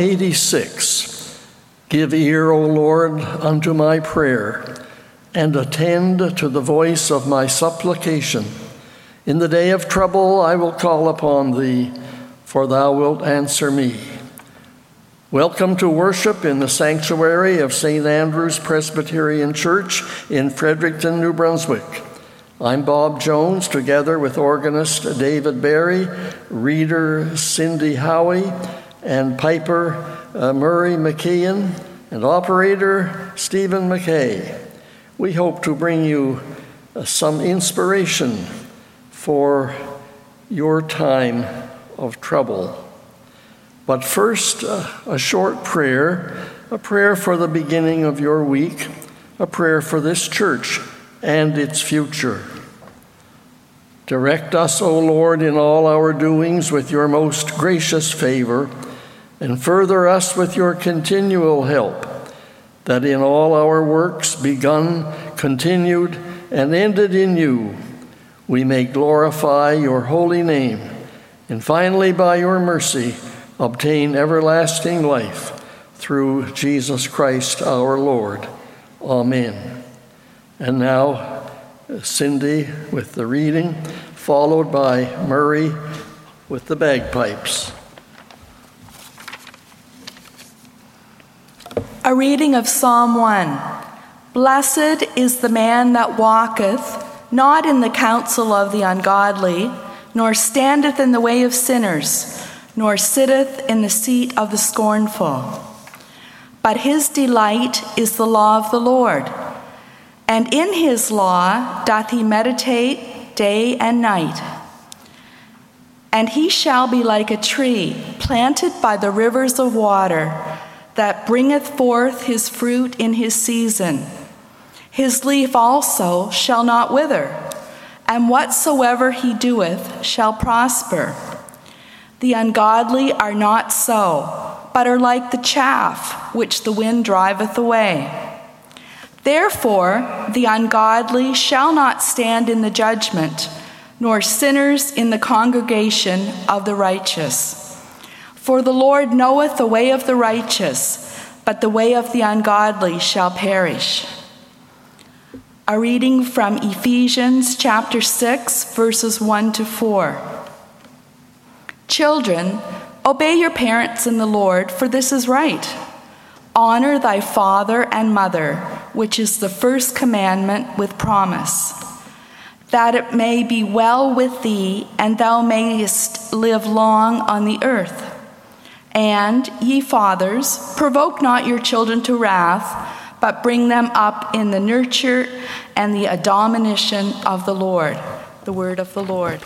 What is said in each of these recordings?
86 Give ear, O Lord, unto my prayer, and attend to the voice of my supplication. In the day of trouble I will call upon thee, for thou wilt answer me. Welcome to worship in the sanctuary of St. Andrew's Presbyterian Church in Fredericton, New Brunswick. I'm Bob Jones, together with organist David Barry, reader Cindy Howie, and piper uh, Murray McKeon, and operator Stephen McKay. We hope to bring you uh, some inspiration for your time of trouble. But first, uh, a short prayer, a prayer for the beginning of your week, a prayer for this church and its future. Direct us, O Lord, in all our doings with your most gracious favor, and further us with your continual help, that in all our works, begun, continued, and ended in you, we may glorify your holy name, and finally, by your mercy, obtain everlasting life through Jesus Christ our Lord. Amen. And now, Cindy with the reading, followed by Murray with the bagpipes. A reading of Psalm 1 Blessed is the man that walketh not in the counsel of the ungodly, nor standeth in the way of sinners, nor sitteth in the seat of the scornful. But his delight is the law of the Lord, and in his law doth he meditate day and night. And he shall be like a tree planted by the rivers of water, that bringeth forth his fruit in his season. His leaf also shall not wither, and whatsoever he doeth shall prosper. The ungodly are not so, but are like the chaff which the wind driveth away. Therefore, the ungodly shall not stand in the judgment, nor sinners in the congregation of the righteous. For the Lord knoweth the way of the righteous, but the way of the ungodly shall perish. A reading from Ephesians chapter 6, verses 1 to 4. Children, obey your parents in the Lord, for this is right. Honor thy father and mother, which is the first commandment with promise, that it may be well with thee, and thou mayest live long on the earth. And, ye fathers, provoke not your children to wrath but bring them up in the nurture and the admonition of the Lord. The word of the Lord.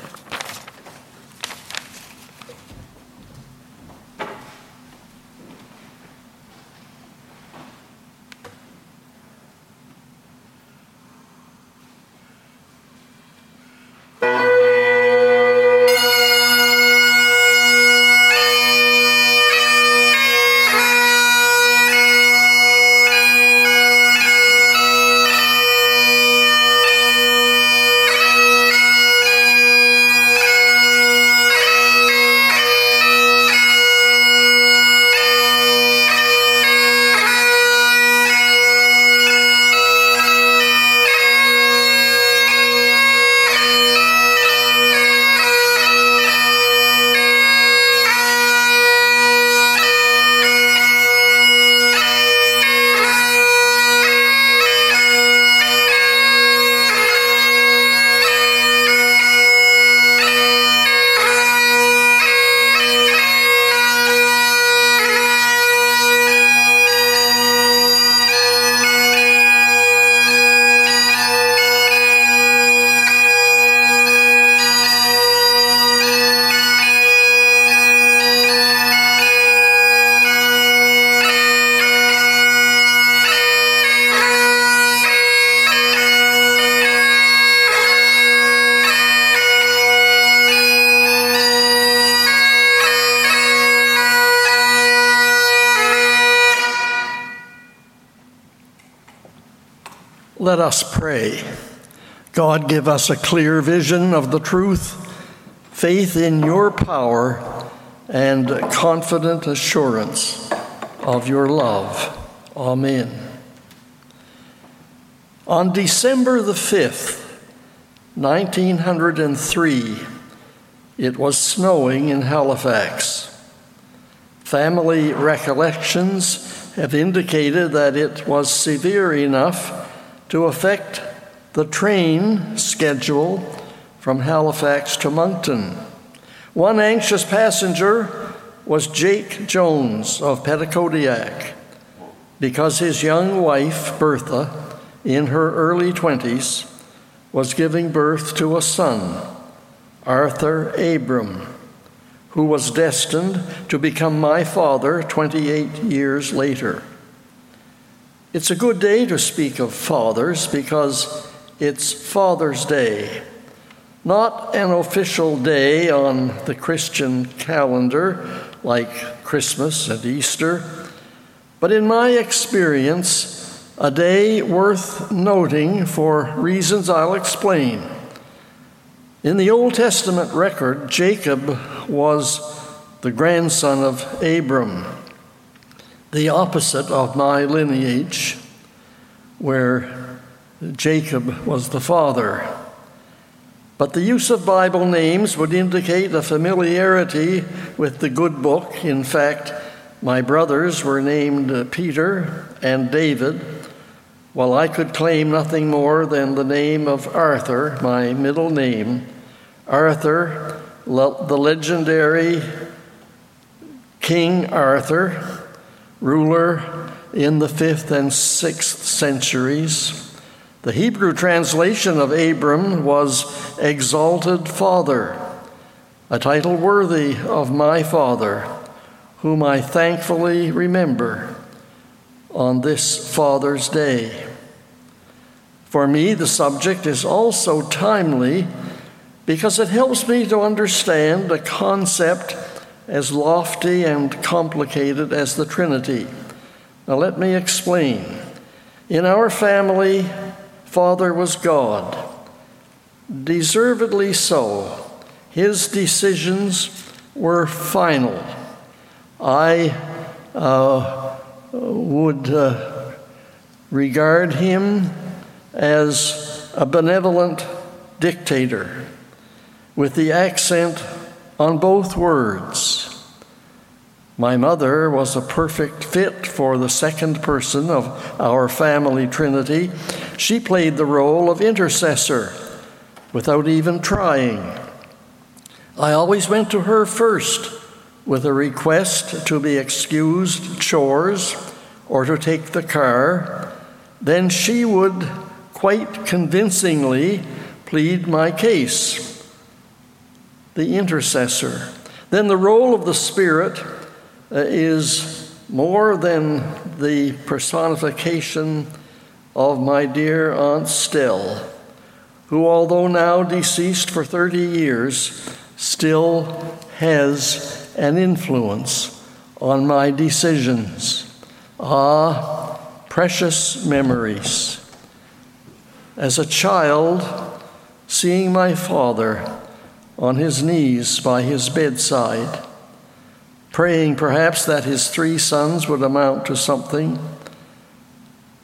Let us pray. God, give us a clear vision of the truth, faith in your power, and confident assurance of your love. Amen. On December the 5th, 1903, it was snowing in Halifax. Family recollections have indicated that it was severe enough to affect the train schedule from Halifax to Moncton. One anxious passenger was Jake Jones of Petitcodiac because his young wife, Bertha, in her early 20s, was giving birth to a son, Arthur Abram, who was destined to become my father 28 years later. It's a good day to speak of fathers because it's Father's Day not an official day on the Christian calendar like Christmas and Easter, but in my experience, a day worth noting for reasons I'll explain. In the Old Testament record, Jacob was the grandson of Abram, the opposite of my lineage, where Jacob was the father. But the use of Bible names would indicate a familiarity with the good book. In fact, my brothers were named Peter and David, while I could claim nothing more than the name of Arthur, my middle name. Arthur, the legendary King Arthur, ruler in the fifth and sixth centuries. The Hebrew translation of Abram was Exalted Father, a title worthy of my father, whom I thankfully remember on this Father's Day. For me, the subject is also timely because it helps me to understand a concept as lofty and complicated as the Trinity. Now, let me explain. In our family, Father was God. Deservedly so. His decisions were final. I uh, would uh, regard him as a benevolent dictator with the accent on both words. My mother was a perfect fit for the second person of our family trinity. She played the role of intercessor without even trying. I always went to her first with a request to be excused chores or to take the car. Then she would quite convincingly plead my case. The intercessor. Then the role of the Spirit uh, is more than the personification of my dear Aunt Stell, who, although now deceased for 30 years, still has an influence on my decisions. Ah, precious memories. As a child, seeing my father on his knees by his bedside, praying perhaps that his three sons would amount to something.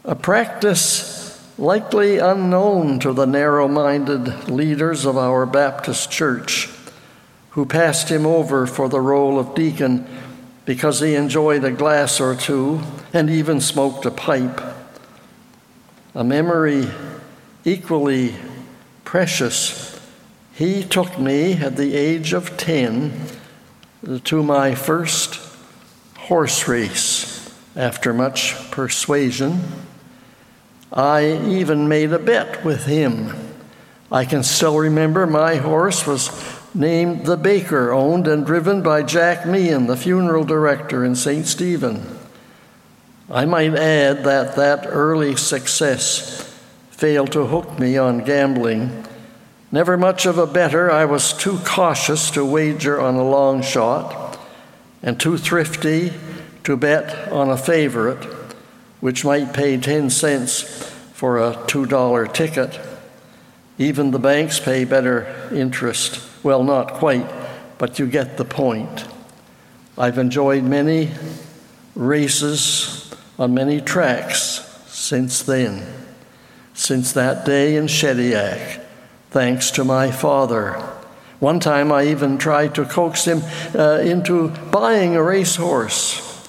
A practice likely unknown to the narrow minded leaders of our Baptist church who passed him over for the role of deacon because he enjoyed a glass or two and even smoked a pipe. A memory equally precious. He took me at the age of 10 to my first horse race after much persuasion. I even made a bet with him. I can still remember my horse was named the Baker, owned and driven by Jack Meehan, the funeral director in St. Stephen. I might add that that early success failed to hook me on gambling Never much of a bettor, I was too cautious to wager on a long shot and too thrifty to bet on a favorite, which might pay 10 cents for a $2 ticket. Even the banks pay better interest. Well, not quite, but you get the point. I've enjoyed many races on many tracks since then, since that day in Shediac, thanks to my father. One time I even tried to coax him uh, into buying a racehorse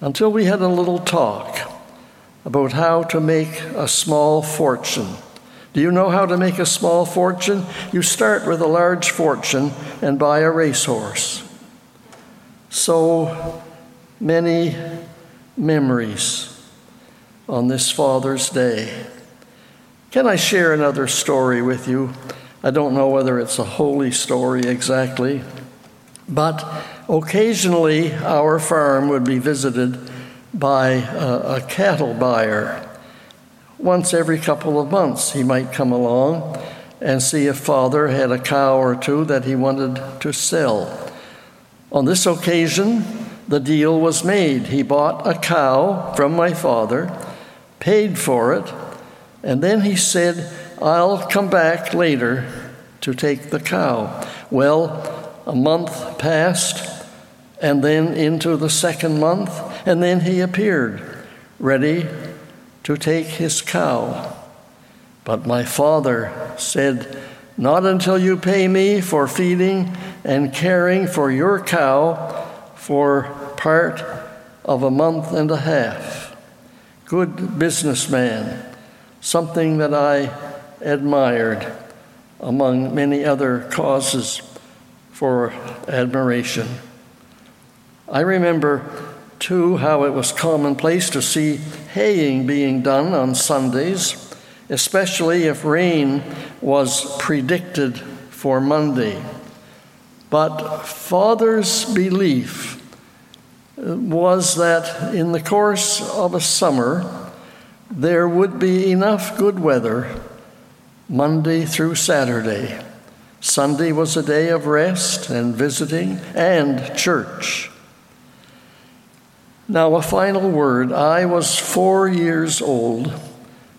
until we had a little talk about how to make a small fortune. Do you know how to make a small fortune? You start with a large fortune and buy a racehorse. So many memories on this Father's Day. Can I share another story with you? I don't know whether it's a holy story exactly, but occasionally our farm would be visited by a, a cattle buyer. Once every couple of months, he might come along and see if father had a cow or two that he wanted to sell. On this occasion, the deal was made. He bought a cow from my father, paid for it, and then he said, I'll come back later to take the cow. Well, a month passed, and then into the second month, and then he appeared, ready to take his cow. But my father said, Not until you pay me for feeding and caring for your cow for part of a month and a half. Good businessman, something that I admired among many other causes for admiration. I remember, too, how it was commonplace to see haying being done on Sundays, especially if rain was predicted for Monday. But Father's belief was that in the course of a summer, there would be enough good weather Monday through Saturday. Sunday was a day of rest and visiting and church. Now, a final word. I was four years old.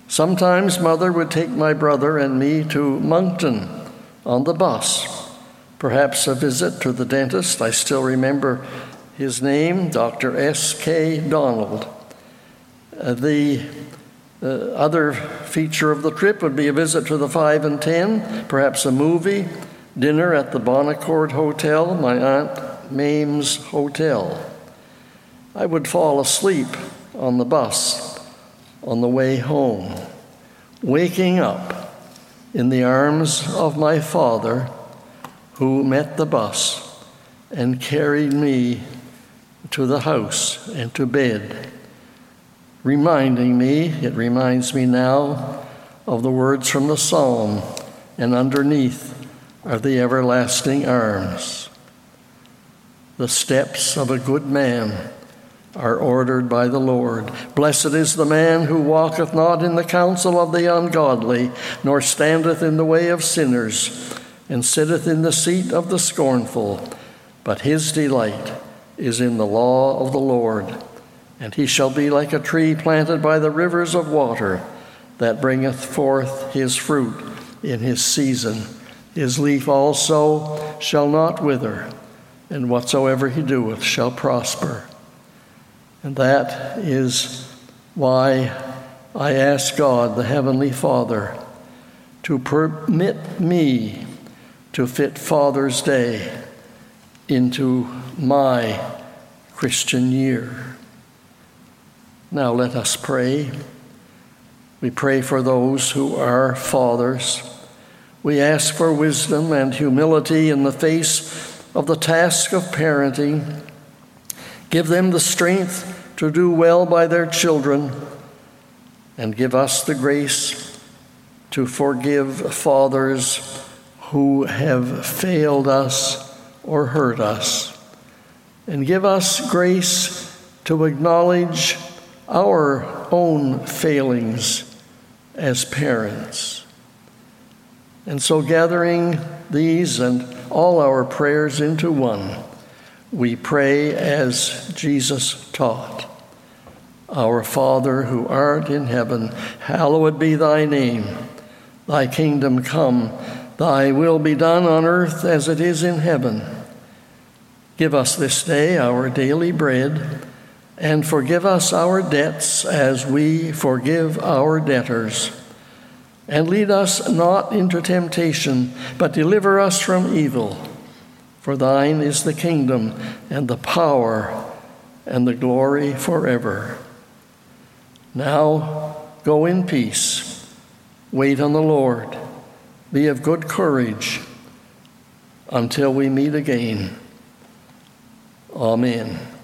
Sometimes mother would take my brother and me to Moncton on the bus, perhaps a visit to the dentist. I still remember his name, Dr. S.K. Donald. Uh, the uh, other feature of the trip would be a visit to the 5 and 10, perhaps a movie, dinner at the Bonaccord Hotel, my Aunt Mame's hotel. I would fall asleep on the bus on the way home, waking up in the arms of my father who met the bus and carried me to the house and to bed reminding me, it reminds me now of the words from the psalm, and underneath are the everlasting arms. The steps of a good man are ordered by the Lord. Blessed is the man who walketh not in the counsel of the ungodly, nor standeth in the way of sinners, and sitteth in the seat of the scornful, but his delight is in the law of the Lord and he shall be like a tree planted by the rivers of water that bringeth forth his fruit in his season. His leaf also shall not wither, and whatsoever he doeth shall prosper. And that is why I ask God, the Heavenly Father, to permit me to fit Father's Day into my Christian year. Now let us pray. We pray for those who are fathers. We ask for wisdom and humility in the face of the task of parenting. Give them the strength to do well by their children, and give us the grace to forgive fathers who have failed us or hurt us. And give us grace to acknowledge our own failings as parents. And so, gathering these and all our prayers into one, we pray as Jesus taught Our Father who art in heaven, hallowed be thy name. Thy kingdom come, thy will be done on earth as it is in heaven. Give us this day our daily bread, and forgive us our debts as we forgive our debtors. And lead us not into temptation, but deliver us from evil. For thine is the kingdom, and the power, and the glory forever. Now go in peace, wait on the Lord, be of good courage until we meet again. Amen.